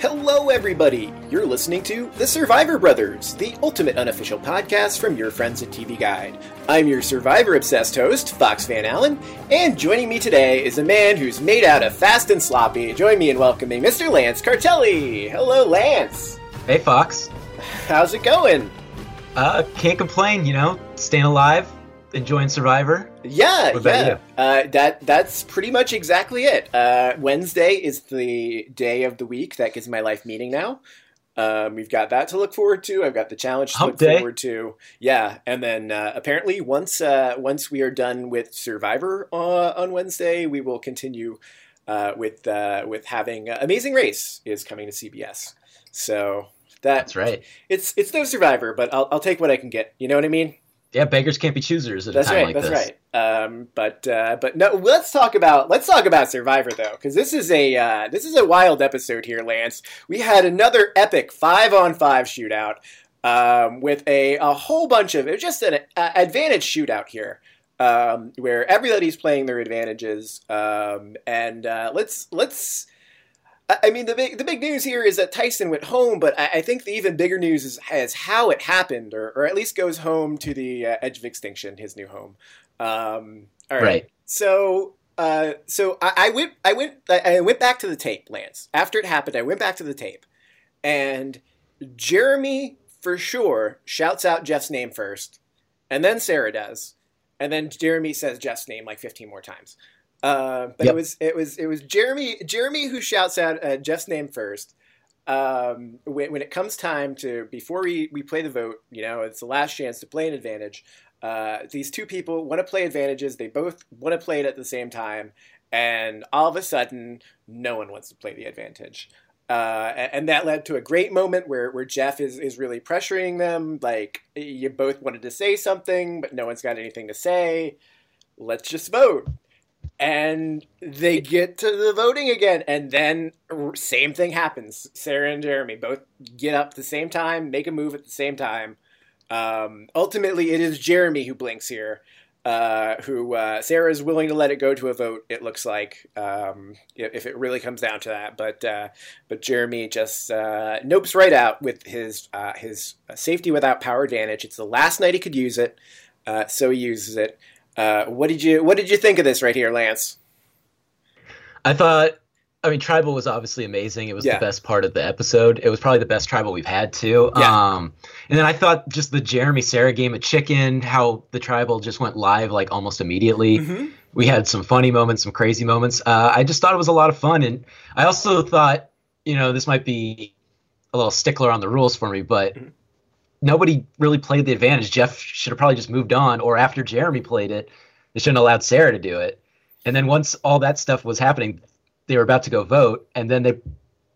Hello, everybody! You're listening to The Survivor Brothers, the ultimate unofficial podcast from your friends at TV Guide. I'm your Survivor obsessed host, Fox Van Allen, and joining me today is a man who's made out of fast and sloppy. Join me in welcoming Mr. Lance Cartelli. Hello, Lance. Hey, Fox. How's it going? Uh, can't complain, you know, staying alive, enjoying Survivor. Yeah, yeah. Uh, that that's pretty much exactly it. Uh, Wednesday is the day of the week that gives my life meaning now. Um, we've got that to look forward to. I've got the challenge to Hump look day. forward to. Yeah, and then uh, apparently once uh, once we are done with Survivor uh, on Wednesday, we will continue uh, with uh, with having uh, Amazing Race is coming to CBS. So that That's right. It's it's no Survivor, but I'll I'll take what I can get. You know what I mean? Yeah, beggars can't be choosers at That's a time right. like that's this. right. Um, but uh, but no, let's talk about let's talk about Survivor though, because this is a uh, this is a wild episode here, Lance. We had another epic five on five shootout um, with a a whole bunch of it was just an uh, advantage shootout here. Um, where everybody's playing their advantages, um, and uh, let's let's. I mean, the big the big news here is that Tyson went home, but I, I think the even bigger news is, is how it happened, or, or at least goes home to the uh, edge of extinction, his new home. Um, all right. Right. So, uh, so I, I went, I went, I I went back to the tape, Lance. After it happened, I went back to the tape, and Jeremy for sure shouts out Jeff's name first, and then Sarah does, and then Jeremy says Jeff's name like fifteen more times. Uh, but it was it was it was Jeremy Jeremy who shouts out uh, Jeff's name first. Um, when, when it comes time to before we, we play the vote, you know, it's the last chance to play an advantage. Uh, these two people want to play advantages. They both want to play it at the same time, and all of a sudden, no one wants to play the advantage. Uh, and that led to a great moment where, where Jeff is, is really pressuring them. Like, you both wanted to say something, but no one's got anything to say. Let's just vote. And they get to the voting again. And then, same thing happens. Sarah and Jeremy both get up at the same time, make a move at the same time. Um, ultimately, it is Jeremy who blinks here. Uh, who uh, Sarah is willing to let it go to a vote. It looks like um, if it really comes down to that, but uh, but Jeremy just uh, nopes right out with his uh, his safety without power advantage. It's the last night he could use it, uh, so he uses it. Uh, what did you What did you think of this right here, Lance? I thought, I mean, Tribal was obviously amazing. It was Yeah. the best part of the episode. It was probably the best Tribal we've had too. Yeah. Um, and then I thought just the Jeremy Sarah game of chicken, how the Tribal just went live like almost immediately. Mhm. We had some funny moments, some crazy moments. Uh, I just thought it was a lot of fun, and I also thought, you know, this might be a little stickler on the rules for me, but Mhm. Nobody really played the advantage. Jeff should have probably just moved on, or after Jeremy played it, they shouldn't have allowed Sarah to do it. And then once all that stuff was happening, they were about to go vote, and then they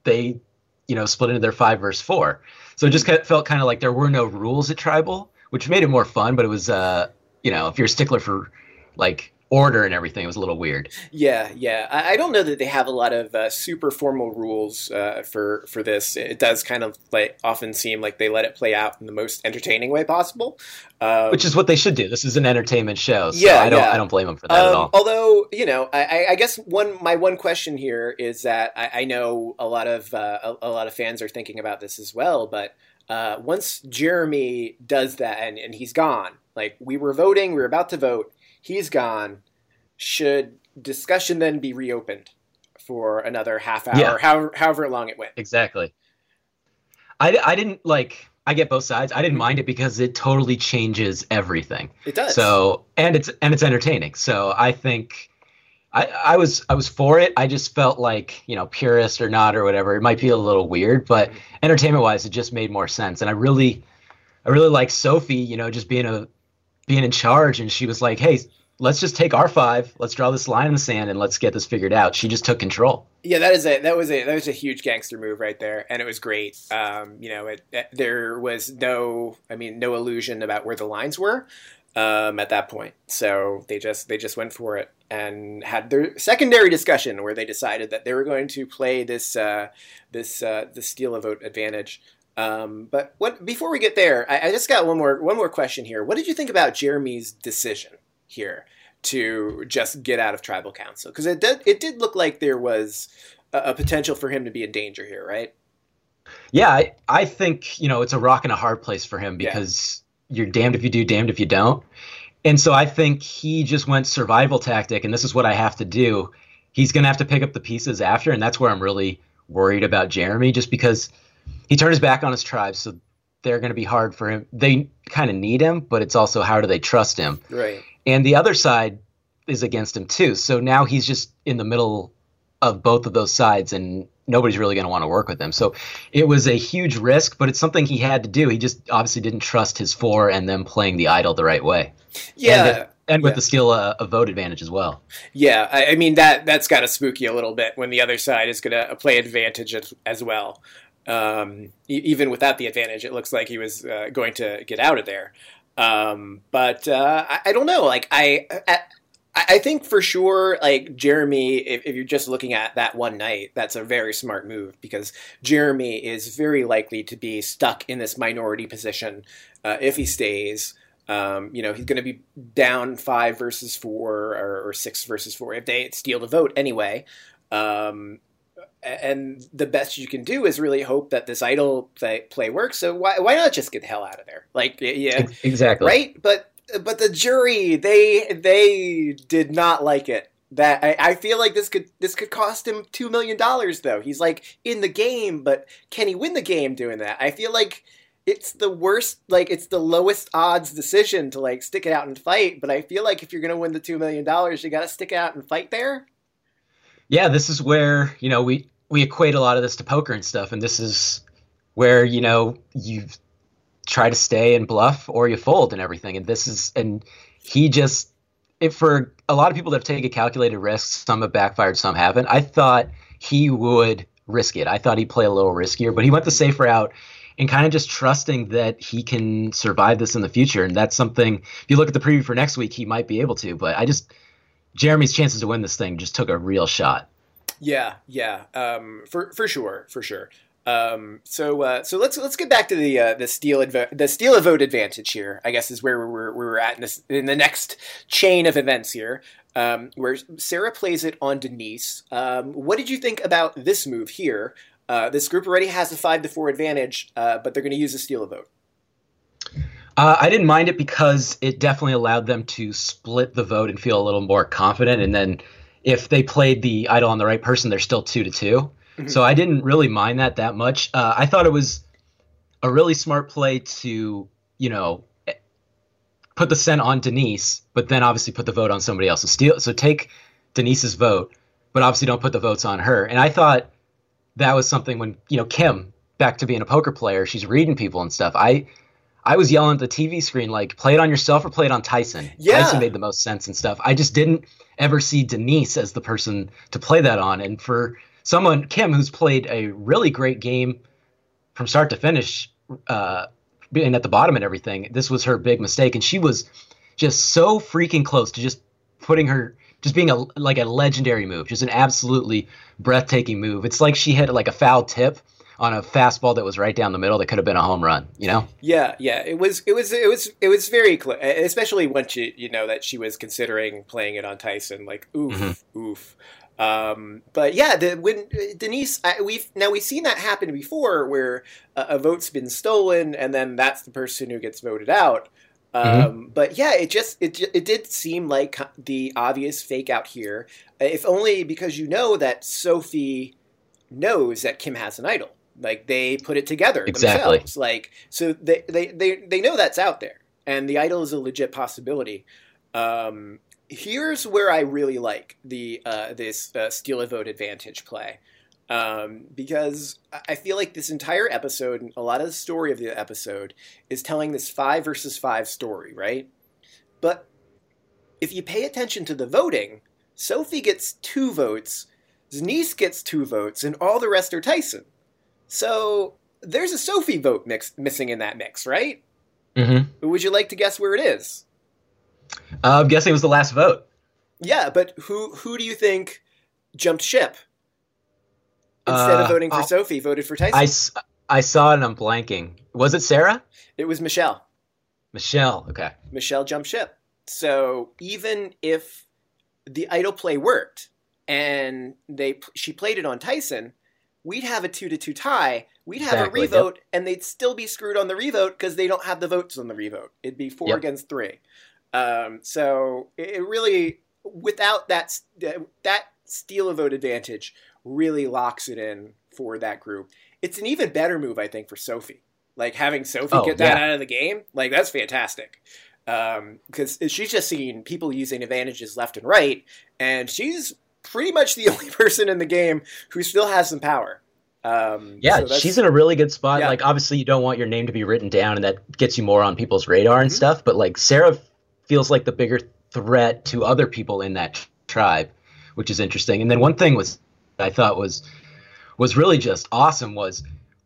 they you know split into their five versus four. So it just felt kind of like there were no rules at Tribal, which made it more fun. But it was uh you know if you're a stickler for like order and everything, it was a little weird. Yeah, yeah. I, I don't know that they have a lot of uh, super formal rules uh, for for this. It does kind of like often seem like they let it play out in the most entertaining way possible. Um, Which is what they should do. This is an entertainment show, so Yeah, I don't yeah. I don't blame them for that at Um, all. although you know, I, I- I guess one my one question here is that I, I know a lot of uh, a, a lot of fans are thinking about this as well. But uh, once Jeremy does that and, and he's gone, like we were voting, we were about to vote, he's gone. Should discussion then be reopened for another half hour, Yeah. however however long it went? Exactly. I, I didn't like I get both sides. I didn't mind it because it totally changes everything. It does. So and it's and it's entertaining. So I think I I was I was for it. I just felt like you know purist or not or whatever. It might be a little weird, but mm-hmm. entertainment wise, it just made more sense. And I really I really like Sophie. You know, just being a being in charge, and she was like, hey. Let's just take our five. Let's draw this line in the sand and let's get this figured out. She just took control. Yeah, that is a that was a that was a huge gangster move right there, and it was great. Um, you know, it, it- there was no, I mean, no illusion about where the lines were. um, at that point. So they just they just went for it and had their secondary discussion where they decided that they were going to play this uh, this uh, the steal a vote advantage. Um, but what before we get there, I, I just got one more one more question here. What did you think about Jeremy's decision here to just get out of tribal council? Because it did it did look like there was a, a potential for him to be in danger here, right? Yeah, I, I think, you know, it's a rock and a hard place for him Yeah. because you're damned if you do, damned if you don't. And so I think he just went survival tactic, and this is what I have to do. He's going to have to pick up the pieces after, and that's where I'm really worried about Jeremy, just because he turned his back on his tribe, so they're going to be hard for him. They kind of need him, but it's also how do they trust him? Right. and the other side is against him too. So now he's just in the middle of both of those sides, and nobody's really going to want to work with him. So it was a huge risk, but it's something he had to do. He just obviously didn't trust his four and them playing the idol the right way. Yeah. and, and with yeah. the skill uh, of vote advantage as well. Yeah, I, I mean that that's got to spook you a little bit when the other side is going to play advantage as, as well. Um, e- even without the advantage, it looks like he was uh, going to get out of there. Um, but uh, I, I don't know. Like I, I, I think for sure, like Jeremy, if, if you're just looking at that one night, that's a very smart move because Jeremy is very likely to be stuck in this minority position uh, if he stays. Um, you know, he's going to be down five versus four or, or six versus four if they steal the vote anyway. Um, and the best you can do is really hope that this idol play, play works. So why why not just get the hell out of there? Like yeah, Exactly. right? But but the jury they they did not like it. That I, I feel like this could this could cost him two million dollars though. He's like in the game, but can he win the game doing that? I feel like it's the worst like it's the lowest odds decision to like stick it out and fight. But I feel like if you're gonna win the two million dollars, you gotta stick it out and fight there. Yeah, this is where you know we we equate a lot of this to poker and stuff, and this is where you know you try to stay and bluff or you fold and everything, and this is and he just if for a lot of people that have taken calculated risks, some have backfired, some haven't. I thought he would risk it. I thought he'd play a little riskier, but he went the safe route and kind of just trusting that he can survive this in the future. And that's something, if you look at the preview for next week, he might be able to. But I just, Jeremy's chances to win this thing just took a real shot. Yeah, yeah, um, for for sure, for sure. Um, so uh, so let's let's get back to the uh, the steal adv- the steal a vote advantage here. I guess is where we're we're at in this in the next chain of events here, um, where Sarah plays it on Denise. Um, what did you think about this move here? Uh, this group already has a five to four advantage, uh, but they're going to use a steal a vote. Uh, I didn't mind it because it definitely allowed them to split the vote and feel a little more confident. And then if they played the idol on the right person, they're still two to 2 So I didn't really mind that that much. Uh, I thought it was a really smart play to, you know, eh, put the scent on Denise, but then obviously put the vote on somebody else. So steal. So take Denise's vote, but obviously don't put the votes on her. And I thought that was something when you know Kim back to being a poker player, she's reading people and stuff. I I was yelling at the TV screen like, play it on yourself or play it on Tyson. Yeah. Tyson made the most sense and stuff. I just didn't ever see Denise as the person to play that on. And for someone, Kim, who's played a really great game from start to finish, uh, being at the bottom and everything, this was her big mistake. And she was just so freaking close to just putting her, just being a like a legendary move, just an absolutely breathtaking move. It's like she hit like a foul tip on a fastball that was right down the middle that could have been a home run, you know? Yeah, yeah, it was, it was, it was, it was very clear, Especially once you, you know, that she was considering playing it on Tyson. Like, oof, oof. Um, but yeah, the, when Denise, I, we've now we've seen that happen before, where a, a vote's been stolen, and then that's the person who gets voted out. Um, But yeah, it just it it did seem like the obvious fake out here, if only because you know that Sophie knows that Kim has an idol. Like they put it together Exactly. themselves. Like so they, they they they know that's out there, and the idol is a legit possibility. Um, here's where I really like the uh, this uh, steal a vote advantage play. Um, because I- feel like this entire episode, and a lot of the story of the episode, is telling this five versus five story, right? But if you pay attention to the voting, Sophie gets two votes, Denise gets two votes, and all the rest are Tyson. So there's a Sophie vote mix, missing in that mix, right? Mm-hmm. Would you like to guess where it is? Uh, I'm guessing it was the last vote. Yeah, but who who do you think jumped ship instead Uh, of voting for oh. Sophie? Voted for Tyson. I saw it and I'm blanking. Was it Sarah? it was Michelle. Michelle. Okay. Michelle jumped ship. So even if the idol play worked and they she played it on Tyson, we'd have a two to two tie. We'd have Exactly, a revote, and they'd still be screwed on the revote because they don't have the votes on the revote. It'd be four Yep. against three. Um, so it really, without that that steal a vote advantage, really locks it in for that group. It's an even better move, I think, for Sophie. Like having Sophie Oh, get that yeah. out of the game, like that's fantastic. Because she's just seen people using advantages left and right, and she's pretty much the only person in the game who still has some power. Um, Yeah, so she's in a really good spot. Yeah. Like, obviously, you don't want your name to be written down, and that gets you more on people's radar and Mhm. stuff. But like, Sarah feels like the bigger threat to other people in that tribe, which is interesting. And then one thing was I thought was was really just awesome was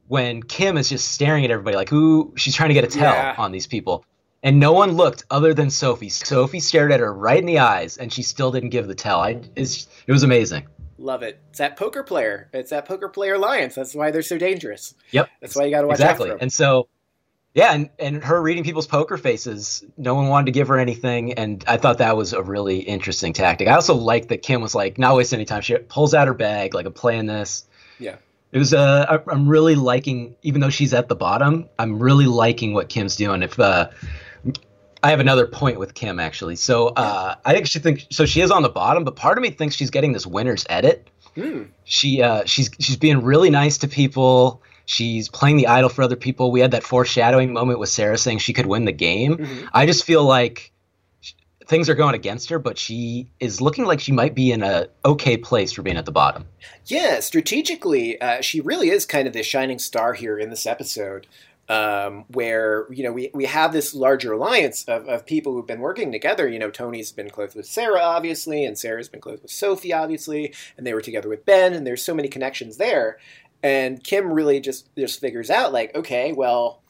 when Kim is just staring at everybody like who she's trying to get a tell Yeah. on these people. And no one looked other than Sophie. Sophie stared at her right in the eyes, and she still didn't give the tell. I, it's, it was amazing. love it. It's that poker player. It's that poker player alliance. That's why they're so dangerous. Yep. That's why you got to watch exactly. And so, yeah, and, and her reading people's poker faces, no one wanted to give her anything, and I thought that was a really interesting tactic. I also liked that Kim was like, not wasting any time. She pulls out her bag, like I'm playing this. Yeah. It was. Uh, I- I'm really liking, even though she's at the bottom, I'm really liking what Kim's doing. If uh, I have another point with Kim actually, so uh, I think she thinks so. She is on the bottom, but part of me thinks she's getting this winner's edit Hmm. she uh, she's she's being really nice to people. She's playing the idol for other people. We had that foreshadowing moment with Sarah saying she could win the game. Mhm. I just feel like things are going against her, but she is looking like she might be in a okay place for being at the bottom. Yeah, strategically, uh, she really is kind of the shining star here in this episode, um, where you know we, we have this larger alliance of, of people who've been working together. You know, Tony's been close with Sarah, obviously, and Sarah's been close with Sophie, obviously, and they were together with Ben, and there's so many connections there. And Kim really just just figures out like, okay, well,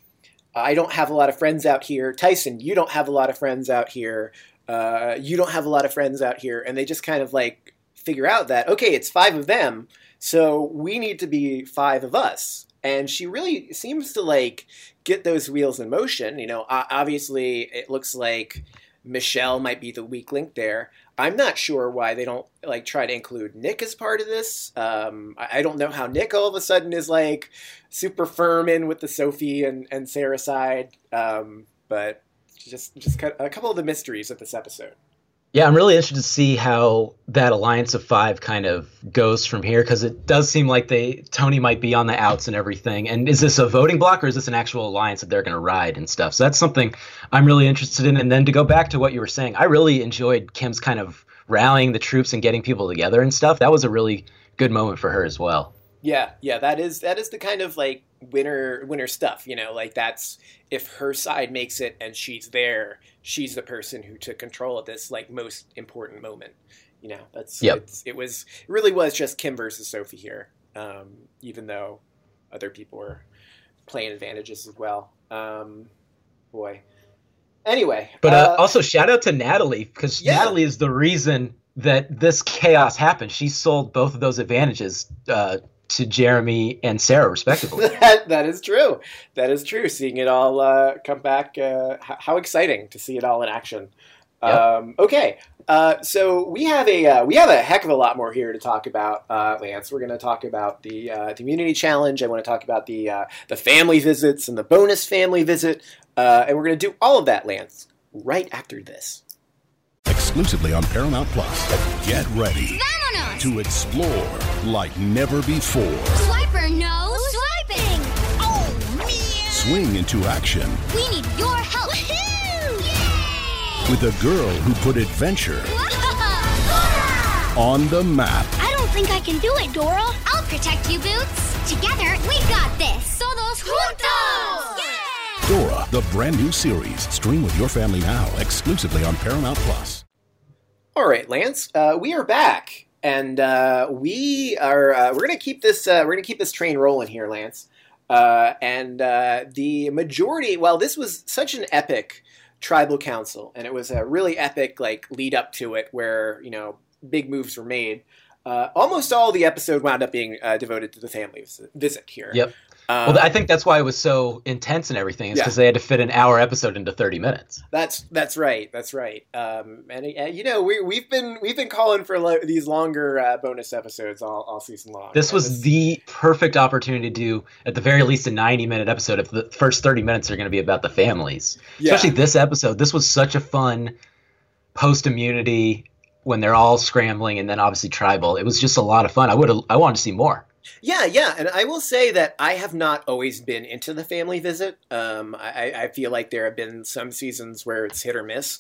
I don't have a lot of friends out here. Tyson, you don't have a lot of friends out here. Uh, you don't have a lot of friends out here, and they just kind of like figure out that okay, it's five of them, so we need to be five of us. And she really seems to like get those wheels in motion. You know, obviously it looks like Michelle might be the weak link there. I'm not sure why they don't like try to include Nick as part of this. Um, I, don't know how Nick all of a sudden is like super firm in with the Sophie and, and Sarah side. Um, but just just a couple of the mysteries of this episode. Yeah, I'm really interested to see how that alliance of five kind of goes from here because it does seem like they Tony might be on the outs and everything. And is this a voting block or is this an actual alliance that they're going to ride and stuff? So that's something I'm really interested in. And then to go back to what you were saying, I really enjoyed Kim's kind of rallying the troops and getting people together and stuff. That was a really good moment for her as well. Yeah, yeah, that is that is the kind of like winner winner stuff, you know, like that's if her side makes it and she's there, she's the person who took control of this like most important moment. You know, that's Yep. it's, it was it really was just Kim versus Sophie here. Um, even though other people were playing advantages as well. Um, boy. Anyway, But uh, also shout out to Natalie because Yeah. Natalie is the reason that this chaos happened. She sold both of those advantages uh, to Jeremy and Sarah respectively. that, that is true. That is true. Seeing it all uh, come back, uh, h- how exciting to see it all in action. Yep. Um, okay, uh, so we have a uh, we have a heck of a lot more here to talk about, uh, Lance. We're going to talk about the uh, community challenge. I want to talk about the uh, the family visits and the bonus family visit, uh, and we're going to do all of that, Lance, right after this. Exclusively on Paramount Plus. Get ready Vámonos! to explore like never before. Swiper, no swiping! Oh, man! Swing into action We need your help! Woohoo! Yay! with a girl who put adventure Dora! on the map. I don't think I can do it, Dora. I'll protect you, Boots. Together, we got this. Todos juntos! Yeah! Dora, the brand new series. Stream with your family now, exclusively on Paramount Plus. All right, Lance, uh, we are back, and uh, we are uh, we're gonna keep this uh, we're gonna keep this train rolling here, Lance. Uh, and uh, the majority, well, this was such an epic tribal council, and it was a really epic like lead up to it, where you know big moves were made. Uh, almost all the episode wound up being devoted to the family visit here. Yep. Um, Well, I think that's why it was so intense and everything. Is Yeah. because they had to fit an hour episode into 30 minutes. That's that's right. That's right. Um, and uh, you know we we've been we've been calling for lo- these longer uh, bonus episodes all, all season long. This And was the perfect opportunity to do, at the very least, a 90 minute episode if the first 30 minutes are going to be about the families. Yeah. Especially this episode. This was such a fun post immunity when they're all scrambling and then obviously tribal. It was just a lot of fun. I would have, I wanted to see more. Yeah, yeah, and I will say that I have not always been into the family visit. Um, I, I feel like there have been some seasons where it's hit or miss,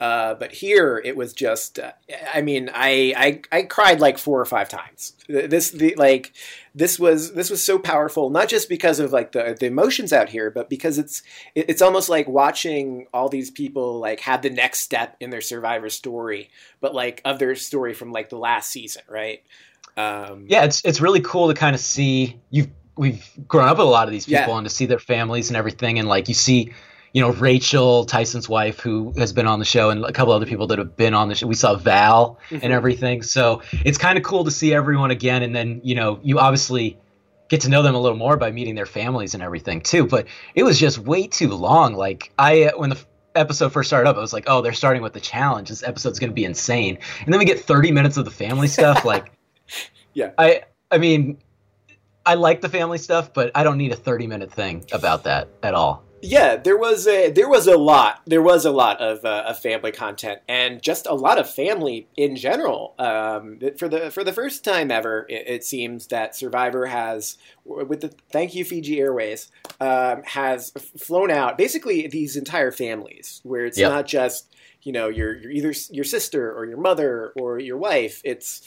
uh, but here it was just. Uh, I mean, I, I I cried like four or five times. This the like this was this was so powerful, not just because of like the the emotions out here, but because it's it- it's almost like watching all these people like have the next step in their survivor story, but like of their story from like the last season, right? Um, Yeah, it's it's really cool to kind of see you've we've grown up with a lot of these people Yeah. and to see their families and everything and like you see you know Rachel Tyson's wife who has been on the show and a couple other people that have been on the show. We saw Val Mhm. and everything. So it's kind of cool to see everyone again and then you know you obviously get to know them a little more by meeting their families and everything too. But it was just way too long. Like I when the episode first started up, I was like, oh, they're starting with the challenge. This episode's going to be insane. And then we get 30 minutes of the family stuff. Like, Yeah. I I mean, I like the family stuff, but I don't need a 30 minute thing about that at all. Yeah, there was a there was a lot there was a lot of, uh, of family content and just a lot of family in general. Um, for the for the first time ever, it, it seems that Survivor has, with the thank you Fiji Airways, um, has flown out basically these entire families where it's Yep. not just you know your your either your sister or your mother or your wife. It's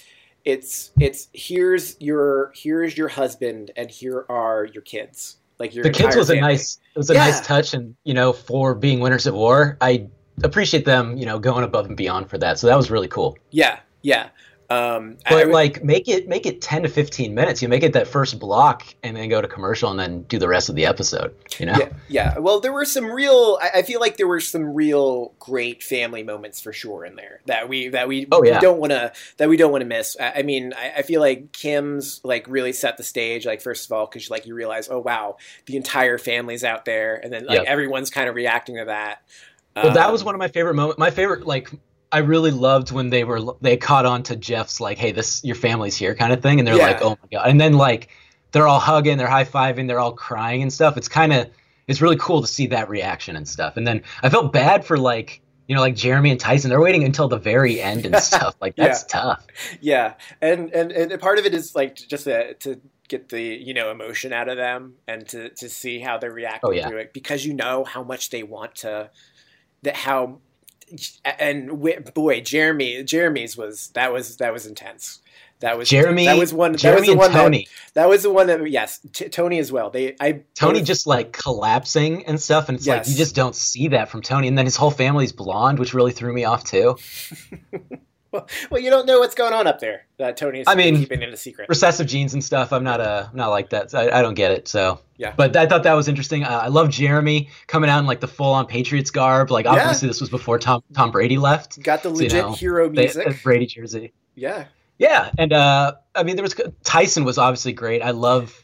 it's it's here's your here's your husband and here are your kids. Like your The kids was a nice it was a Yeah. nice touch and you know, for being winners of war, I appreciate them, you know, going above and beyond for that. So that was really cool. Yeah, yeah. Um, But would- like make it make it 10 to 15 minutes. You make it that first block and then go to commercial and then do the rest of the episode, you know? yeah, yeah. Well, there were some real. I, I feel like there were some real great family moments for sure in there that we that we, Oh, we yeah. don't want to that we don't want to miss. I, I mean, I, I feel like Kim's like really set the stage. Like first of all, because like you realize, oh wow, the entire family's out there, and then like Yep. everyone's kind of reacting to that. Well, that Um, was one of my favorite moments. My favorite, like, I really loved when they were they caught on to Jeff's like, "Hey, this your family's here" kind of thing, and they're Yeah. like, "Oh my god!" And then like they're all hugging, they're high fiving, they're all crying and stuff. It's kind of it's really cool to see that reaction and stuff. And then I felt bad for like you know like Jeremy and Tyson. They're waiting until the very end and stuff. Like that's tough. yeah and, and and part of it is like just to, to get the you know emotion out of them and to to see how they're oh, reacting Oh, yeah. to it because you know how much they want to that how and boy jeremy jeremy's was that was that was intense that was Jeremy, that was one that was the one Tony. that, that was the one that yes T- tony as well they i Tony both- just like collapsing and stuff, and it's like you just don't see that from Tony. And then his whole family's blonde, which really threw me off too. well you don't know what's going on up there that tony's I mean, keeping it a secret recessive genes and stuff. I'm not a I'm not like that. So I, I don't get it. So Yeah. But I thought that was interesting. Uh, I love Jeremy coming out in like the full on Patriots garb. Like obviously this was before Tom Tom Brady left. got the So, you legit know, hero The, music the Brady jersey. yeah Yeah, and uh, I mean there was Tyson was obviously great. I love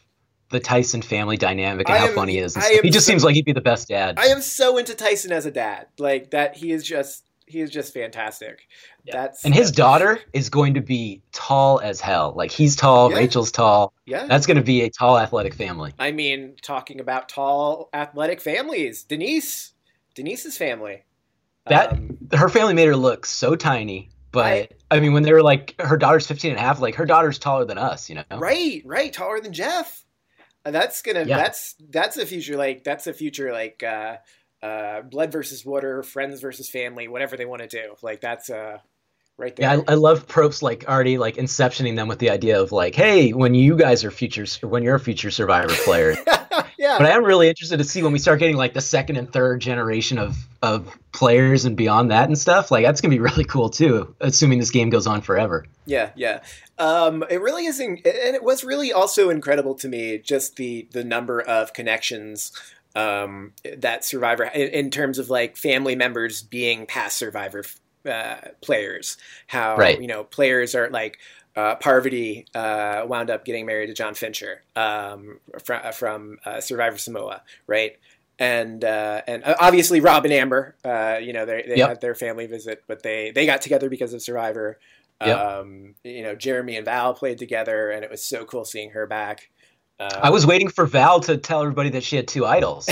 the Tyson family dynamic and I how funny he is. and I stuff. am He just so- seems like he'd be the best dad. I am so into Tyson as a dad. Like that, he is just he is just fantastic. Yeah. That's and his daughter is going to be tall as hell. Like he's tall, Yeah. Rachel's tall. yeah. That's going to be a tall, athletic family. I mean, talking about tall athletic families, Denise, Denise's family. That Um, her family made her look so tiny but I- I, mean when they were like her daughter's 15 and a half like her daughter's taller than us you know right, right, taller than Jeff. Uh, That's gonna. Yeah. That's that's a future like that's a future like uh, uh, blood versus water, friends versus family, whatever they want to do. Like that's uh, right there. yeah I, I love Probst like already like inceptioning them with the idea of like hey when you guys are futures when you're a future survivor player yeah. but I am really interested to see when we start getting like the second and third generation of of players and beyond that and stuff like that's gonna be really cool too assuming this game goes on forever Yeah, yeah. Um, it really is, in, and it was really also incredible to me just the the number of connections um, that Survivor in, in terms of like family members being past Survivor uh, players. How Right. you know players are like uh, Parvati uh, wound up getting married to John Fincher um, from, from uh, Survivor Samoa, right? And uh, and obviously Rob and Amber, uh, you know, they, they Yep. had their family visit, but they they got together because of Survivor. Yep. Um, you know, Jeremy and Val played together, and it was so cool seeing her back. Uh, I was waiting for Val to tell everybody that she had two idols.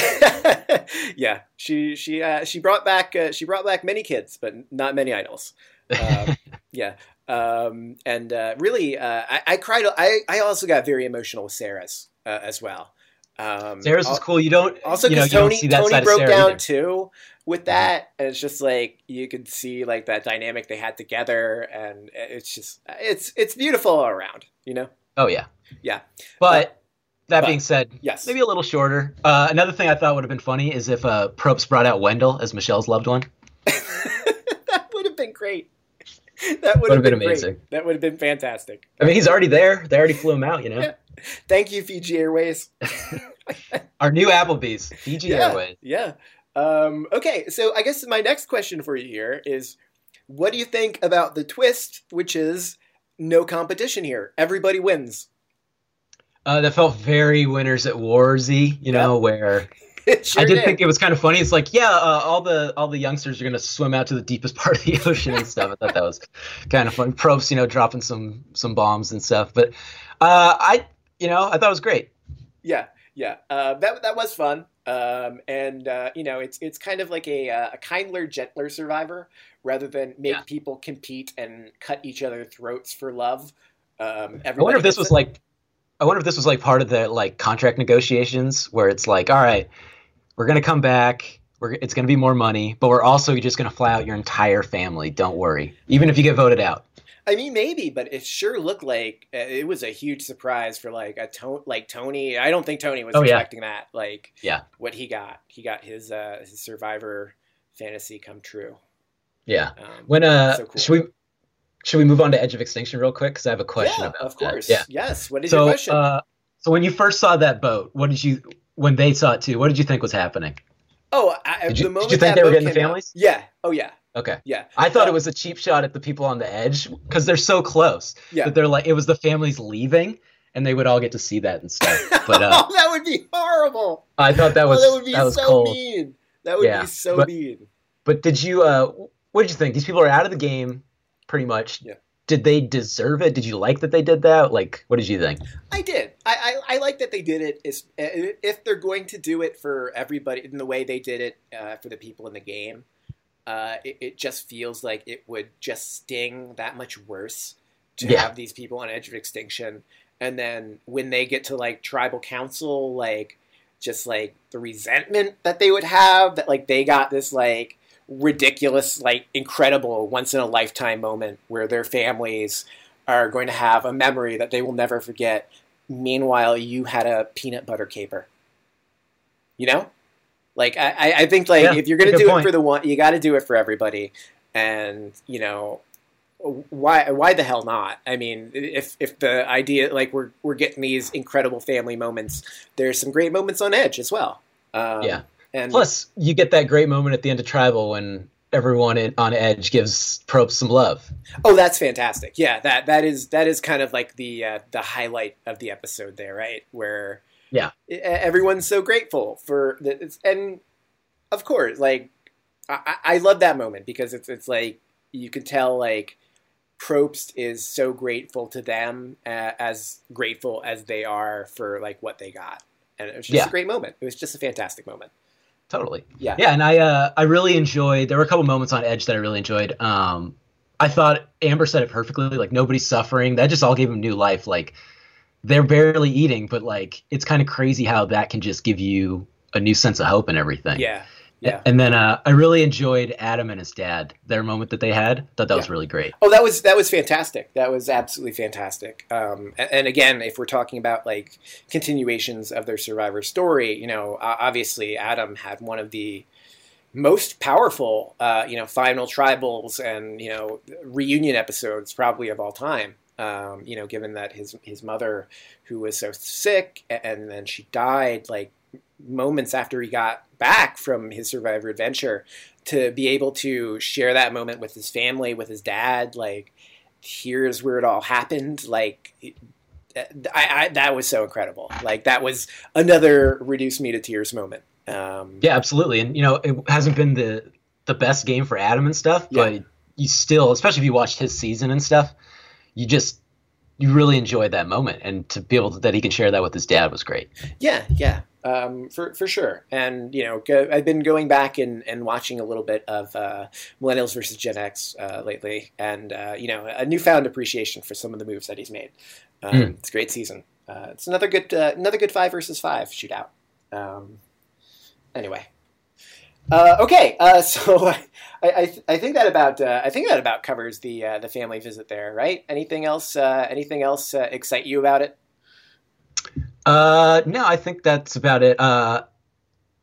yeah, she she uh, she brought back uh, she brought back many kids, but not many idols. Um, yeah, um, and uh, really, uh, I, I cried. I I also got very emotional with Sarah's uh, as well. Um, Sarah's is cool. You don't Also, you know, because you don't Tony Tony broke down either. too with that, and it's just like you could see like that dynamic they had together, and it's just it's it's beautiful all around. You know? Oh yeah. Yeah. But that but- being said, Yes. maybe a little shorter. Uh, another thing I thought would have been funny is if uh, Probst brought out Wendell as Michelle's loved one. that would have been great. That would Would've have been been, great. amazing. That would have been fantastic. I mean, he's already there. They already flew him out. You know, Yeah. Thank you, Fiji Airways. our new Applebee's, Fiji yeah, Airways. Yeah. Um, okay, so I guess my next question for you here is what do you think about the twist, which is no competition here? Everybody wins. Uh, that felt very Winners at Warsy, you know, where sure I did think it was kind of funny. It's like, yeah, uh, all the all the youngsters are gonna swim out to the deepest part of the ocean and stuff. I thought that was kind of fun. Probst, you know, dropping some some bombs and stuff. But uh, I, you know, I thought it was great. Yeah, yeah. Uh, that that was fun. Um, and uh, you know, it's it's kind of like a uh, a kindler, gentler survivor rather than make Yeah. people compete and cut each other throats for love. Um, I wonder if this was like, I wonder if this was like part of the like contract negotiations where it's like, all right, we're gonna come back. We're, it's gonna be more money, but we're also just gonna fly out your entire family. Don't worry, even if you get voted out. I mean, maybe, but it sure looked like uh, it was a huge surprise for like a to- like Tony. I don't think Tony was Oh, yeah. expecting that. Like, Yeah. what he got, he got his uh, his Survivor fantasy come true. Yeah. Um, When uh, so cool. should we should we move on to Edge of Extinction real quick? Because I have a question yeah, about of that. course. Yeah. Yes. What is your question? uh, so when you first saw that boat, what did you? When they saw it too, what did you think was happening? oh, I, did you- the did you think they were getting the came out- families? Yeah. Oh yeah. Okay. Yeah. I thought it was a cheap shot at the people on the edge because they're so close. Yeah. That they're like it was the families leaving, and they would all get to see that and stuff. But uh, oh, that would be horrible. I thought that was oh, that would be that was so cool. mean. That would Yeah, be so but- mean. But did you? Uh, what did you think? These people are out of the game, pretty much. Yeah. Did they deserve it? Did you like that they did that? Like, what did you think? I did. I, I, I like that they did it. Is if they're going to do it for everybody in the way they did it uh, for the people in the game, uh, it, it just feels like it would just sting that much worse to Yeah. have these people on edge of extinction, and then when they get to like tribal council, like just like the resentment that they would have that like they got this like ridiculous like incredible once in a lifetime moment where their families are going to have a memory that they will never forget. Meanwhile, you had a peanut butter caper. You know, like I, I- think like Yeah, if you're gonna do point. it for the one, you got to do it for everybody. And you know, why why the hell not? I mean, if if the idea like we're we're getting these incredible family moments, there's some great moments on Edge as well. Um, Yeah. And Plus, you get that great moment at the end of Tribal when everyone in, on Edge gives Probst some love. Oh, that's fantastic! Yeah, that that is that is kind of like the uh, the highlight of the episode there, right? Where Yeah. everyone's so grateful for the, and of course, like I, I I love that moment because it's it's like you can tell like Probst is so grateful to them uh, as grateful as they are for like what they got, and it was just Yeah. a great moment. It was just a fantastic moment. Totally. Yeah. Yeah, and I uh, I really enjoyed. There were a couple moments on Edge that I really enjoyed. Um, I thought Amber said it perfectly. Like nobody's suffering. That just all gave them new life. Like they're barely eating, but like it's kind of crazy how that can just give you a new sense of hope and everything. Yeah, yeah. And then uh, I really enjoyed Adam and his dad. Their moment that they had. Thought that was really great. Oh, that was that was fantastic. That was absolutely fantastic. Um, and, and again, if we're talking about like continuations of their Survivor story, you know, obviously Adam had one of the most powerful, uh, you know, final tribals and you know reunion episodes probably of all time. Um, you know, given that his his mother, who was so sick, a- and then she died like moments after he got back from his Survivor adventure to be able to share that moment with his family, with his dad. Like, here's where it all happened. Like, I, I that was so incredible. Like, that was another reduce me to tears moment. Um, Yeah, absolutely. And you know, it hasn't been the the best game for Adam and stuff, Yeah. but you still, especially if you watched his season and stuff, you just you really enjoyed that moment, and to be able to, that he can share that with his dad was great. Yeah, yeah, um, for for sure. And you know, go, I've been going back and, and watching a little bit of uh, Millennials versus Gen X uh, lately, and uh, you know, a newfound appreciation for some of the moves that he's made. Um, Mm. It's a great season. Uh, it's another good uh, another good five versus five shootout. Um, anyway. Uh, okay, uh, so I, I, I think that about uh, I think that about covers the uh, the family visit there, right? Anything else? Uh, anything else uh, excite you about it? Uh, no, I think that's about it. Uh,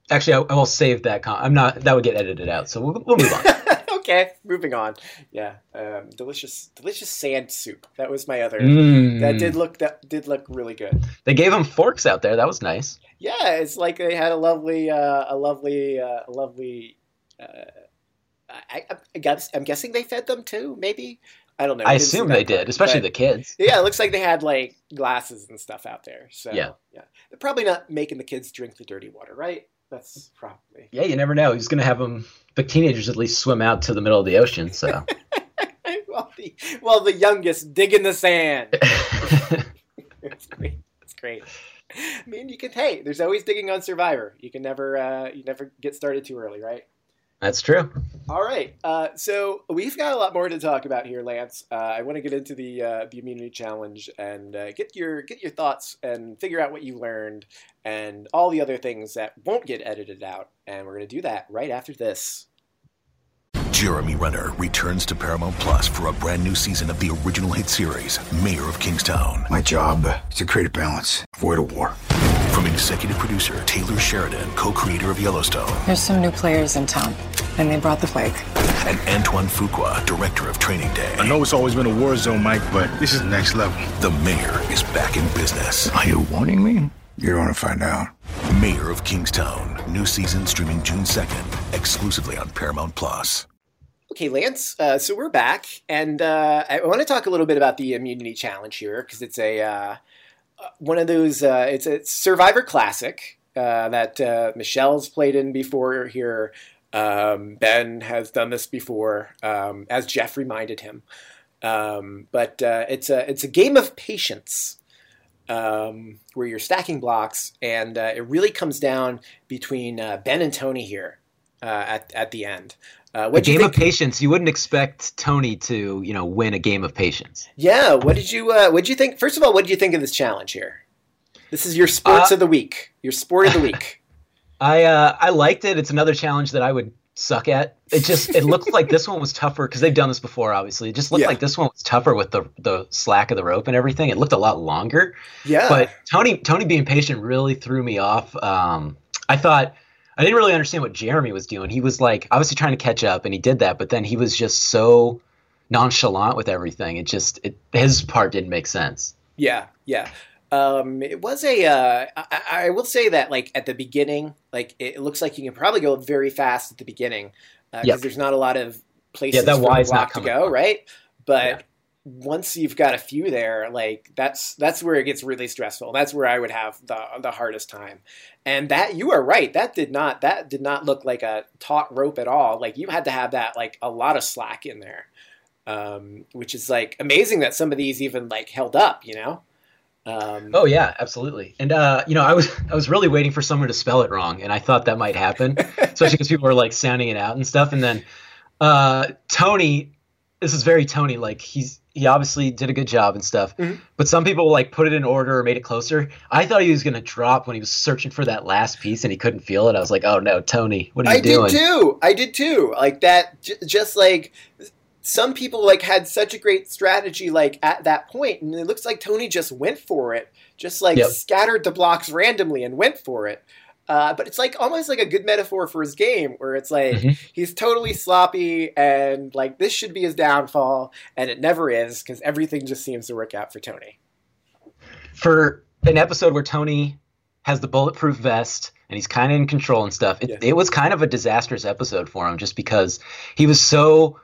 actually, I, I will save that. Con- I'm not. That would get edited out, so we'll, we'll move on. okay, moving on. Yeah, um, delicious, delicious sand soup. That was my other. Mm. That did look that did look really good. They gave them forks out there. That was nice. Yeah, it's like they had a lovely, uh, a lovely, uh, a lovely. Uh, I, I, I guess I'm guessing they fed them too. Maybe I don't know. I assume they part, did, especially but- the kids. Yeah, it looks like they had like glasses and stuff out there. So Yeah. yeah, they're probably not making the kids drink the dirty water, right? That's probably. Yeah, you never know. He's gonna have them. The teenagers at least swim out to the middle of the ocean. So well, the, well, the youngest dig in the sand. it's great. It's great. I mean, you can. Hey, there's always digging on Survivor. You can never, uh, you never get started too early, right? That's true. All right. Uh, so we've got a lot more to talk about here, Lance. Uh, I want to get into the uh, the immunity challenge and uh, get your get your thoughts and figure out what you learned and all the other things that won't get edited out. And we're going to do that right after this. Jeremy Renner returns to Paramount Plus for a brand new season of the original hit series, Mayor of Kingstown. My job is to create a balance, avoid a war. From executive producer Taylor Sheridan, co-creator of Yellowstone, There's some new players in town, and they brought the plague. and Antoine Fuqua, director of Training Day. I know it's always been a war zone, Mike, but this is next level. The mayor is back in business. Are you warning me? You don't want to find out. Mayor of Kingstown. New season streaming June 2nd, exclusively on Paramount Plus. Okay, Lance. Uh, so we're back, and uh, I want to talk a little bit about the immunity challenge here because it's a uh, one of those. Uh, it's a Survivor classic uh, that uh, Michelle's played in before here. Um, ben has done this before, um, as Jeff reminded him. Um, but uh, it's a it's a game of patience um, where you're stacking blocks, and uh, it really comes down between uh, Ben and Tony here uh, at at the end. Uh, A what do game of patience. You wouldn't expect Tony to, you know, win a game of patience. Yeah, what did you uh, what did you think? First of all, what did you think of this challenge here? This is your sports Uh, of the week. Your sport of the week. I uh, I liked it. It's another challenge that I would suck at. It just it looked like this one was tougher because they've done this before. Obviously, it just looked Yeah. like this one was tougher with the the slack of the rope and everything. It looked a lot longer. Yeah, But Tony Tony being patient really threw me off. Um, I thought I didn't really understand what Jeremy was doing. He was like obviously trying to catch up, and he did that. But then he was just so nonchalant with everything. It just it, his part didn't make sense. yeah, yeah. Um, it was a. Uh, I, I will say that like at the beginning, like it looks like you can probably go very fast at the beginning because Yep. there's not a lot of places Yeah, that for the block to go, up. right? But Yeah. Once you've got a few there, like that's that's where it gets really stressful. That's where I would have the the hardest time. And that you are right. That did not that did not look like a taut rope at all. Like you had to have that like a lot of slack in there, um, which is like amazing that some of these even like held up. You know. Um, Oh yeah, absolutely. And uh, you know, I was I was really waiting for someone to spell it wrong, and I thought that might happen, especially because people were like sounding it out and stuff. And then uh, Tony, this is very Tony. Like he's he obviously did a good job and stuff, Mhm. but some people like put it in order or made it closer. I thought he was gonna drop when he was searching for that last piece and he couldn't feel it. I was like, oh no, Tony, what are you I doing? I did too. I did too. Like that. J- just like some people like had such a great strategy like at that point, and it looks like Tony just went for it. Just like Yep. scattered the blocks randomly and went for it. Uh, but it's like almost like a good metaphor for his game, where it's like Mhm. he's totally sloppy and like this should be his downfall, and it never is because everything just seems to work out for Tony. for an episode where Tony has the bulletproof vest, and he's kind of in control and stuff. It, Yeah. it was kind of a disastrous episode for him just because he was so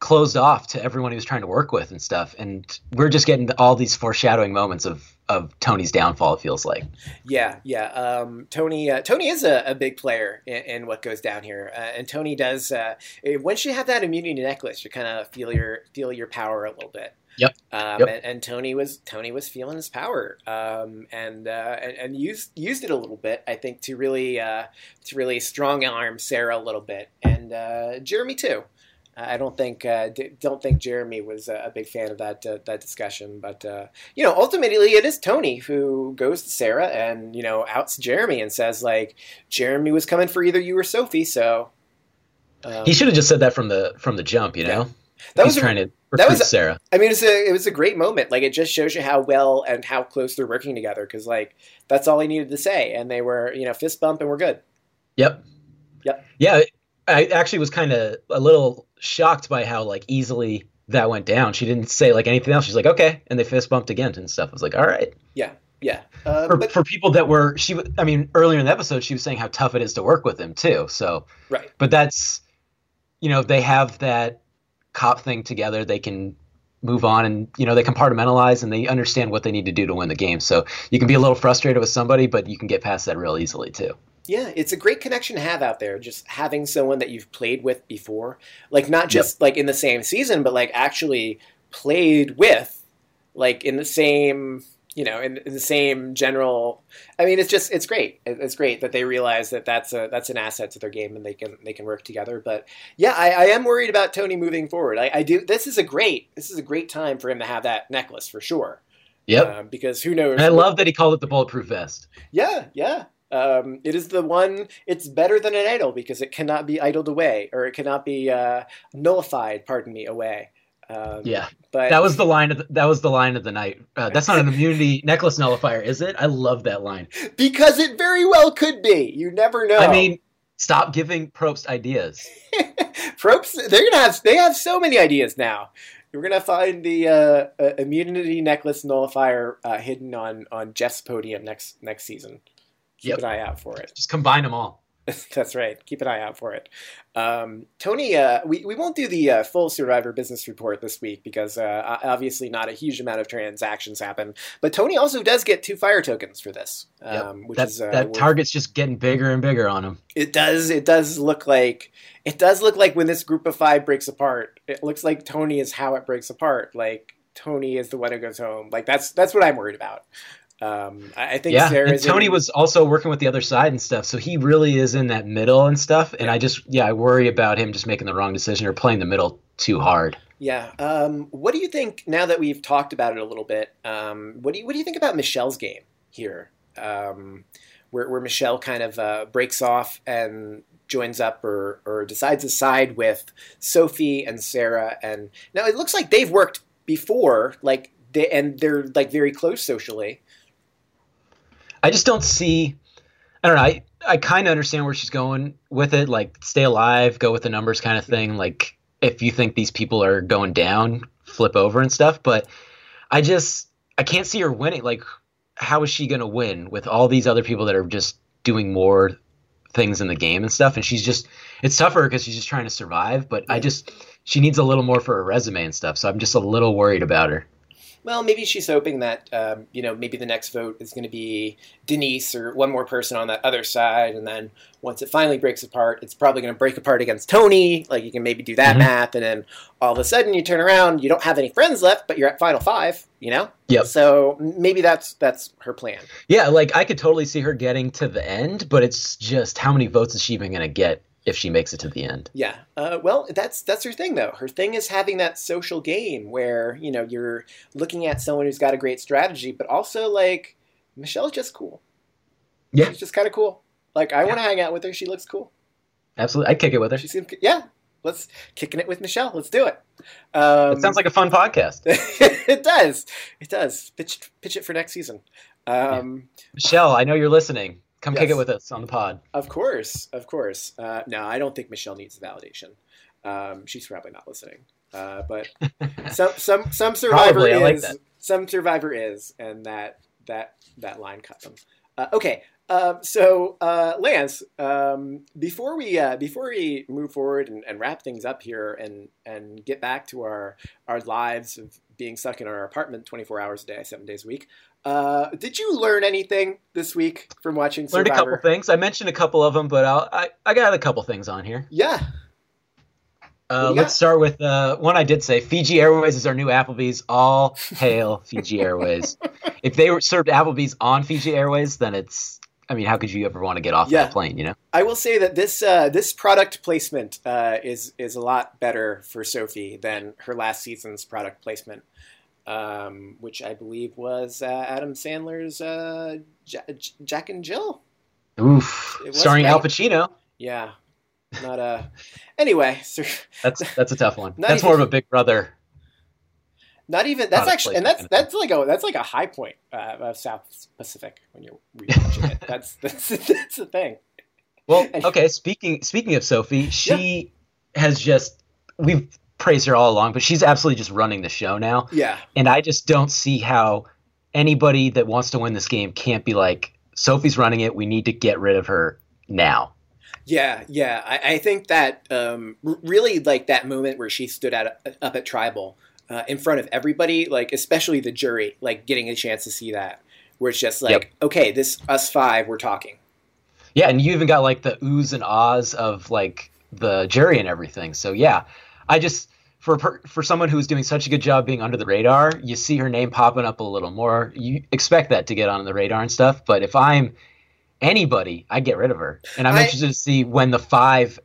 closed off to everyone he was trying to work with and stuff. And we're just getting all these foreshadowing moments of of Tony's downfall. It feels like. Yeah, yeah. Um, Tony, uh, Tony is a, a big player in, in what goes down here, uh, and Tony does. Uh, once you have that immunity necklace, you kind of feel your feel your power a little bit. Yep. Um, Yep. And, and Tony was Tony was feeling his power, um, and, uh, and and used used it a little bit. I think to really uh, to really strong arm Sarah a little bit, and uh, Jeremy too. I don't think uh, d- don't think Jeremy was a a big fan of that uh, that discussion, but uh, you know, ultimately it is Tony who goes to Sarah and you know outs Jeremy and says like Jeremy was coming for either you or Sophie, so um, He should have just said that from the from the jump. You know, That he's was trying to that was Sarah. I mean, it's a it was a great moment. Like it just shows you how well and how close they're working together because like that's all he needed to say, and they were you know fist bump and we're good. Yep. Yep. Yeah, I actually was kind of a little shocked by how like easily that went down. She didn't say like anything else. She's like, okay, and they fist bumped again and stuff. I was like, all right. Yeah, yeah. Uh, For, but for people that were she, I mean, earlier in the episode, she was saying how tough it is to work with him too. So, right. but that's, you know, they have that cop thing together. They can move on and you know they compartmentalize and they understand what they need to do to win the game. So you can be a little frustrated with somebody, but you can get past that real easily too. Yeah, it's a great connection to have out there. Just having someone that you've played with before, like not just like in the same season, but like actually played with, like in the same, you know, in, in the same general. I mean, it's just it's great. It's great that they realize that that's a that's an asset to their game and they can they can work together. But yeah, I, I am worried about Tony moving forward. I, I do. This is a great this is a great time for him to have that necklace for sure. Yep. Um, because who knows? and I love that he called it the bulletproof vest. Yeah, yeah. Um, it is the one. It's better than an idol because it cannot be idled away, or it cannot be uh, nullified. Pardon me, away. Um, Yeah. but That was the line of the, that was the line of the night. Uh, that's not an immunity necklace nullifier, is it? I love that line. because it very well could be. You never know. I mean, stop giving Probst ideas. Probst. They're gonna have. They have so many ideas now. We're gonna find the uh, uh, immunity necklace nullifier uh, hidden on on Jeff's podium next next season. Keep Yep. an eye out for it. Just combine them all. That's right. Keep an eye out for it. Um, Tony, uh, we, we won't do the uh, full Survivor business report this week because uh, obviously not a huge amount of transactions happen. But Tony also does get two fire tokens for this, Yep. um, which that is uh, that target's just getting bigger and bigger on him. It does. It does look like it does look like when this group of five breaks apart. It looks like Tony is how it breaks apart. Like Tony is the one who goes home. Like that's that's what I'm worried about. Um, I, think Yeah, Sarah's and Tony in- was also working with the other side and stuff, so he really is in that middle and stuff. And I just, yeah, I worry about him just making the wrong decision or playing the middle too hard. Yeah. Um, what do you think now that we've talked about it a little bit? Um, what do you what do you think about Michelle's game here? Um, where, where Michelle kind of uh, breaks off and joins up or, or decides to side with Sophie and Sarah. And now it looks like they've worked before, like they, and they're like very close socially. I just don't see. I don't know. I I kind of understand where she's going with it. Like, stay alive, go with the numbers, kind of thing. Like, if you think these people are going down, flip over and stuff. But I just I can't see her winning. Like, how is she going to win with all these other people that are just doing more things in the game and stuff? And she's just it's tougher because she's just trying to survive. But I just she needs a little more for her resume and stuff. So I'm just a little worried about her. Well, maybe she's hoping that um, you know maybe the next vote is going to be Denise or one more person on that other side, and then once it finally breaks apart, it's probably going to break apart against Tony. Like you can maybe do that Mhm. math, and then all of a sudden you turn around, you don't have any friends left, but you're at final five. You know. Yep. So maybe that's that's her plan. Yeah, like I could totally see her getting to the end, but it's just how many votes is she even going to get if she makes it to the end? Yeah. Uh, well, that's that's her thing though. Her thing is having that social game where you know you're looking at someone who's got a great strategy, but also like Michelle's just cool. Yeah. She's just kind of cool. Like I want to hang out with her. She looks cool. Absolutely, I'd kick it with her. She seems yeah. Let's kicking it with Michelle. Let's do it. Um, It sounds like a fun podcast. it does. It does. Pitch pitch it for next season. Um, Michelle, I know you're listening. Come kick it with us on the pod. Of course, of course. Uh, no, I don't think Michelle needs validation. Um, she's probably not listening. Uh, but some some some survivor Probably, is like some survivor is, and that that that line cut them. Uh, okay, Um, so, uh, Lance, um, before we uh, before we move forward and, and wrap things up here and and get back to our our lives of being stuck in our apartment 24 hours a day, seven days a week, uh, did you learn anything this week from watching Learned a couple things. I mentioned a couple of them, but I'll, I I got a couple things on here. Yeah, Uh, let's start with uh, one I did say. Fiji Airways is our new Applebee's. All hail Fiji Airways. if they were served Applebee's on Fiji Airways, then it's. I mean, how could you ever want to get off Yeah. that plane? You know. I will say that this uh, this product placement uh, is is a lot better for Sophie than her last season's product placement, um, which I believe was uh, Adam Sandler's uh, Ja- J- Jack and Jill. Oof. Starring Al. Pacino. Yeah, not a. Anyway, so That's that's a tough one. Not that's even- more of a Big Brother. not even that's actually and that's that's like a that's like a high point uh, of South Pacific when you're rewatching it. That's that's that's the thing. Well, okay. Speaking speaking of Sophie, she has just we've praised her all along, but she's absolutely just running the show now. Yeah, And I just don't see how anybody that wants to win this game can't be like, Sophie's running it. We need to get rid of her now. Yeah, yeah. I, I think that um, really like that moment where she stood at, up at Tribal uh, in front of everybody, like especially the jury, like getting a chance to see that, where it's just like, Yep. okay, this us five, we're talking. Yeah, and you even got like the oohs and ahs of like the jury and everything. So yeah, I just for for someone who's doing such a good job being under the radar, you see her name popping up a little more. You expect that to get on the radar and stuff. But if I'm anybody, I get rid of her. And I'm I- interested to see when the five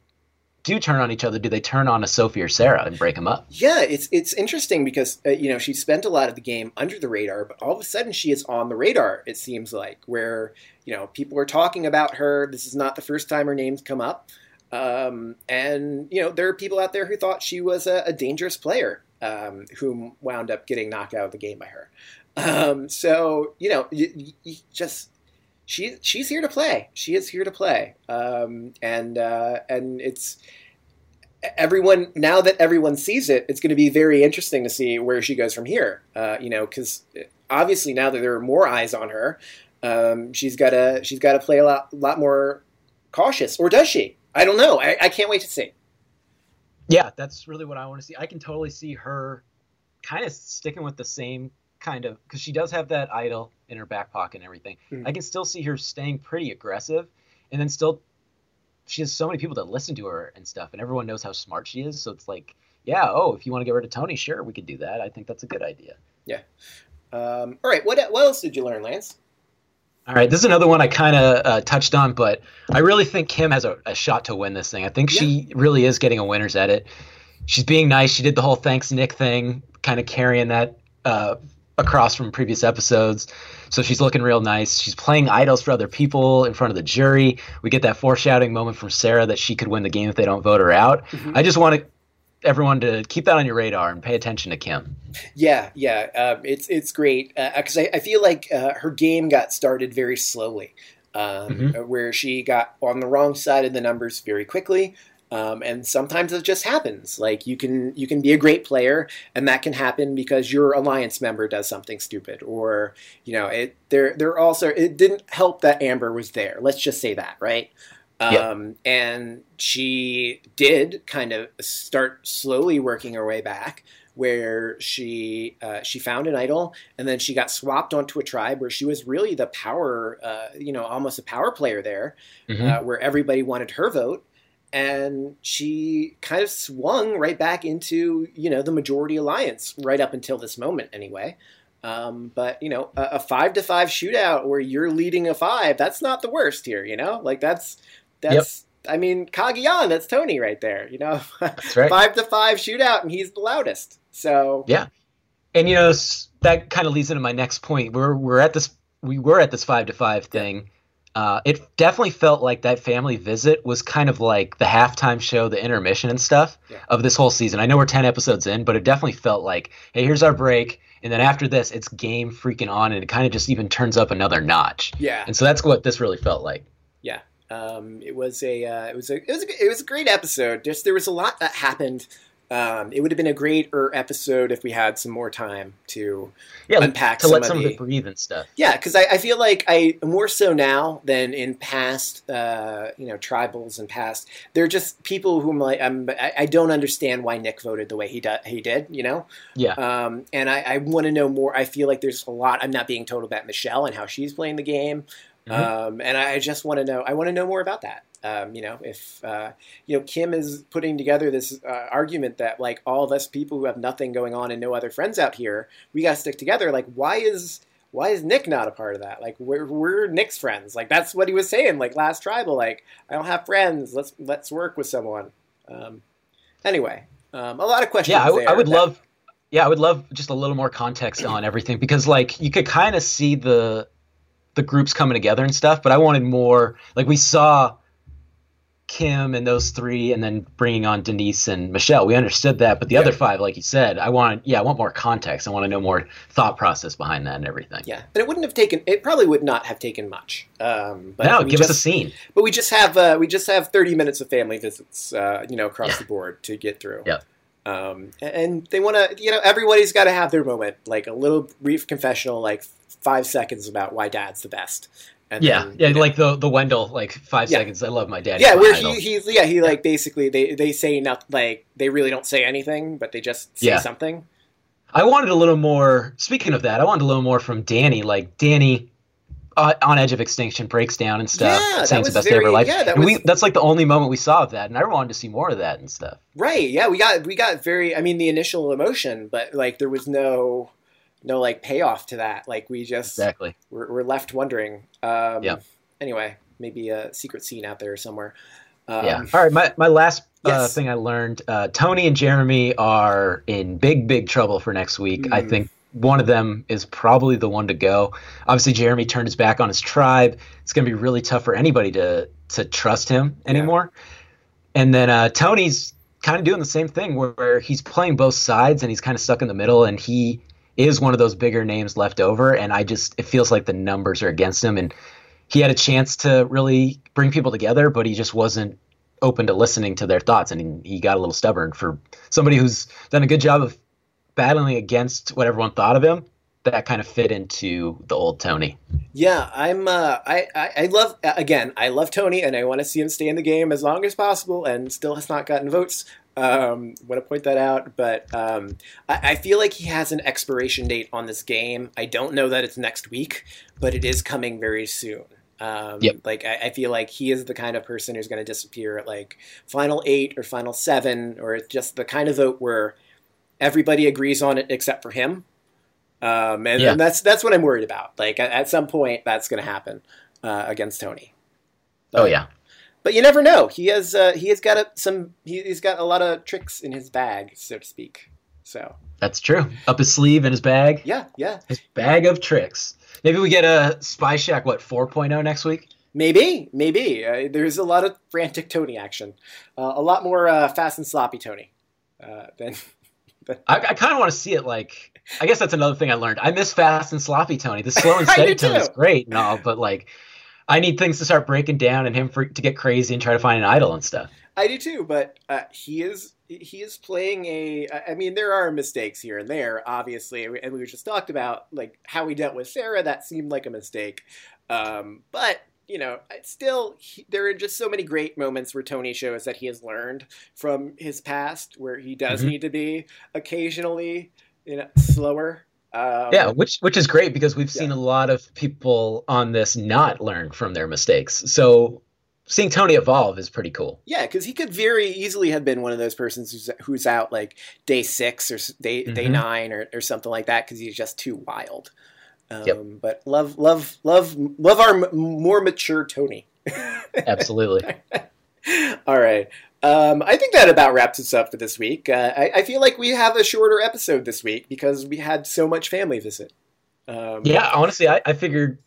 do turn on each other. Do they turn on a Sophie or Sarah and break them up? Yeah, it's it's interesting because uh, you know she spent a lot of the game under the radar, but all of a sudden she is on the radar. It seems like where you know people are talking about her. This is not the first time her name's come up, um, and you know there are people out there who thought she was a, a dangerous player, um, who wound up getting knocked out of the game by her. Um, so you know, you, you just she she's here to play. She is here to play, um, and uh, and it's everyone now that everyone sees it, it's going to be very interesting to see where she goes from here. Uh, you know, because obviously now that there are more eyes on her, um, she's got to she's got to play a lot lot more cautious, or does she? I don't know. I, I can't wait to see. Yeah, that's really what I want to see. I can totally see her kind of sticking with the same kind of because she does have that idol in her back pocket and everything. Mhm. I can still see her staying pretty aggressive, and then still she has so many people that listen to her and stuff, and everyone knows how smart she is. So it's like, yeah, oh, if you want to get rid of Tony, sure, we could do that. I think that's a good idea. Yeah. Um, all right, what what else did you learn, Lance? All right, this is another one I kind of uh, touched on, but I really think Kim has a, a shot to win this thing. I think she really is getting a winner's edit. She's being nice. She did the whole thanks Nick thing, kind of carrying that uh, across from previous episodes. So she's looking real nice. She's playing idols for other people in front of the jury. We get that foreshadowing moment from Sarah that she could win the game if they don't vote her out. I just want to, everyone to keep that on your radar and pay attention to Kim. Yeah, yeah, um, it's it's great because I, I feel like uh, her game got started very slowly, um, where she got on the wrong side of the numbers very quickly, um, and sometimes it just happens. Like you can you can be a great player, and that can happen because your alliance member does something stupid, or you know it. There there also it didn't help that Amber was there. Let's just say that, right? Um, and she did kind of start slowly working her way back where she uh, she found an idol and then she got swapped onto a tribe where she was really the power uh, you know almost a power player there Mhm. uh, where everybody wanted her vote. And she kind of swung right back into you know the majority alliance right up until this moment anyway. Um, but you know a, a five to five shootout where you're leading a five that's not the worst here you know? Like that's that's I mean Cagayan that's Tony right there you know That's right. five to five shootout and he's the loudest so Yeah. And you know that kind of leads into my next point. We're we're at this we were at this five to five thing. Uh, it definitely felt like that family visit was kind of like the halftime show, the intermission and stuff Yeah. of this whole season. I know we're ten episodes in, but it definitely felt like, hey, here's our break, and then after this, it's game freaking on, and it kind of just even turns up another notch. yeah And so that's what this really felt like. Yeah, um, it was a uh, it was a it was a, it was a great episode. Just there was a lot that happened Um, it would have been a greater episode if we had some more time to Yeah, unpack to some let of some the, of it breathe and stuff. Yeah, because I, I feel like I more so now than in past, uh, you know, tribals and past. They're just people whom like I'm, I, I don't understand why Nick voted the way he do, he did. You know, Yeah. um, and I, I want to know more. I feel like there's a lot. I'm not being total about Michelle and how she's playing the game, Mhm. um, and I just want to know. I want to know more about that. Um, you know, if uh, you know Kim is putting together this uh, argument that like all of us people who have nothing going on and no other friends out here, we got to stick together. Like, why is why is Nick not a part of that? Like, we're we're Nick's friends. Like, that's what he was saying. Like last tribal, like I don't have friends. Let's let's work with someone. Um, anyway, um, a lot of questions. yeah, I, w- I there would that- love. Yeah, I would love just a little more context on everything because, like, you could kind of see the the groups coming together and stuff, but I wanted more. Like, we saw Kim and those three, and then bringing on Denise and Michelle. We understood that, but the Yeah. other five, like you said, I want. Yeah, I want more context. I want to know more thought process behind that and everything. Yeah, but it wouldn't have taken. It probably would not have taken much. Um, but no, give just, us a scene. But we just have uh, we just have thirty minutes of family visits, uh, you know, across the board to get through. Yeah. Um, and they want to, you know, everybody's got to have their moment, like a little brief confessional, like five seconds about why dad's the best. And Yeah, then, yeah, you know- like the the Wendell, like five Yeah. seconds. I love my dad. yeah, where he, he's yeah he like basically they they say nothing, like they really don't say anything, but they just say Yeah. something. I wanted a little more. Speaking of that, I wanted a little more from Danni. Like Danni, uh, on Edge of Extinction, breaks down and stuff, Yeah, that saying it's was the best day very- of her life. yeah, that And we, was- that's like the only moment we saw of that, and I wanted to see more of that and stuff. Right. Yeah, we got we got very. I mean, the initial emotion, but like there was no no like payoff to that. Like we just Exactly. we're, we're left wondering. Um, Yeah. Anyway, maybe a secret scene out there somewhere. Um, yeah. All right. My my last uh, yes. thing I learned: uh, Tony and Jeremy are in big big trouble for next week. I Mm. think one of them is probably the one to go. Obviously, Jeremy turned his back on his tribe. It's going to be really tough for anybody to to trust him anymore. And then uh, Tony's kind of doing the same thing where, where he's playing both sides and he's kind of stuck in the middle and he is one of those bigger names left over and I just it feels like the numbers are against him and he had a chance to really bring people together but he just wasn't open to listening to their thoughts and he, he got a little stubborn for somebody who's done a good job of battling against what everyone thought of him that kind of fit into the old Tony. Yeah, I'm. Uh, I, I I love again. I love Tony, and I want to see him stay in the game as long as possible. And still has not gotten votes. Um, want to point that out, but um, I, I feel like he has an expiration date on this game. I don't know that it's next week, but it is coming very soon. Um, Yep. Like I, I feel like he is the kind of person who's going to disappear at like final eight or final seven, or it's just the kind of vote where everybody agrees on it except for him. Um, and, Yeah. and that's that's what I'm worried about. Like at, some point, that's going to happen uh, against Tony. Oh yeah. But you never know. He has uh, he has got a, some he, he's got a lot of tricks in his bag, so to speak. So That's true. Up his sleeve in his bag. yeah, yeah, His bag of tricks. Maybe we get a Spy Shack what 4.0 next week? maybe maybe uh, there's a lot of frantic Tony action, uh, a lot more uh, fast and sloppy Tony uh, I, I kind of want to see it like. I guess that's another thing I learned. I miss fast and sloppy Tony. The slow and steady Tony is great and all, but like, I need things to start breaking down and him for, to get crazy and try to find an idol and stuff. I do too, but uh, he is he is playing a. I mean, there are mistakes here and there, obviously, and we just talked about like how he dealt with Sarah. That seemed like a mistake, um, but you know, still he, there are just so many great moments where Tony shows that he has learned from his past, where he does Mhm. need to be occasionally, you know, slower. Um, yeah, which which is great because we've seen a lot of people on this not learn from their mistakes. So seeing Tony evolve is pretty cool. Yeah, because he could very easily have been one of those persons who's, who's out like day six or day day Mhm. nine or, or something like that because he's just too wild. Um, Yep. But love, love, love, love our m- more mature Tony. Absolutely. All right. Um, I think that about wraps us up for this week. Uh, I, I feel like we have a shorter episode this week because we had so much family visit. Um, yeah, honestly, I, I figured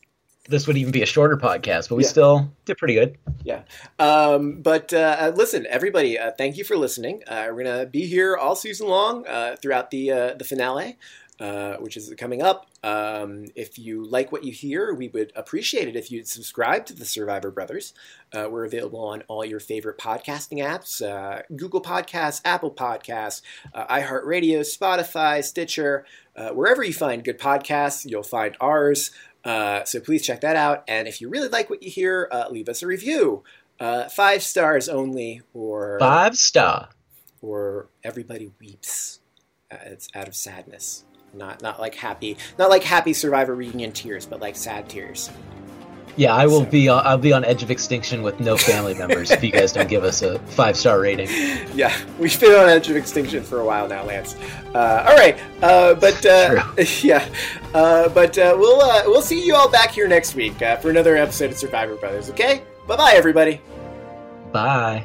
this would even be a shorter podcast, but we Yeah. still did pretty good. Yeah. Um, but uh, uh, listen, everybody, uh, thank you for listening. Uh, we're gonna be here all season long uh, throughout the uh, the finale. Uh, which is coming up. Um, if you like what you hear, we would appreciate it if you'd subscribe to the Survivor Brothers. Uh, we're available on all your favorite podcasting apps uh, Google Podcasts, Apple Podcasts, uh, iHeartRadio, Spotify, Stitcher. Uh, wherever you find good podcasts, you'll find ours. Uh, so please check that out. And if you really like what you hear, uh, leave us a review. Uh, five stars only, or Five star. or everybody weeps. Uh, it's out of sadness, not not like happy, not like happy Survivor reunion tears, but like sad tears. Yeah, I will So- be. Uh, I'll be on edge of extinction with no family members if you guys don't give us a five star rating. Yeah, we've been on edge of extinction for a while now, Lance. Uh, all right, uh, but uh, yeah, uh, but uh, we'll uh, we'll see you all back here next week uh, for another episode of Survivor Brothers. Okay, bye bye, everybody. Bye.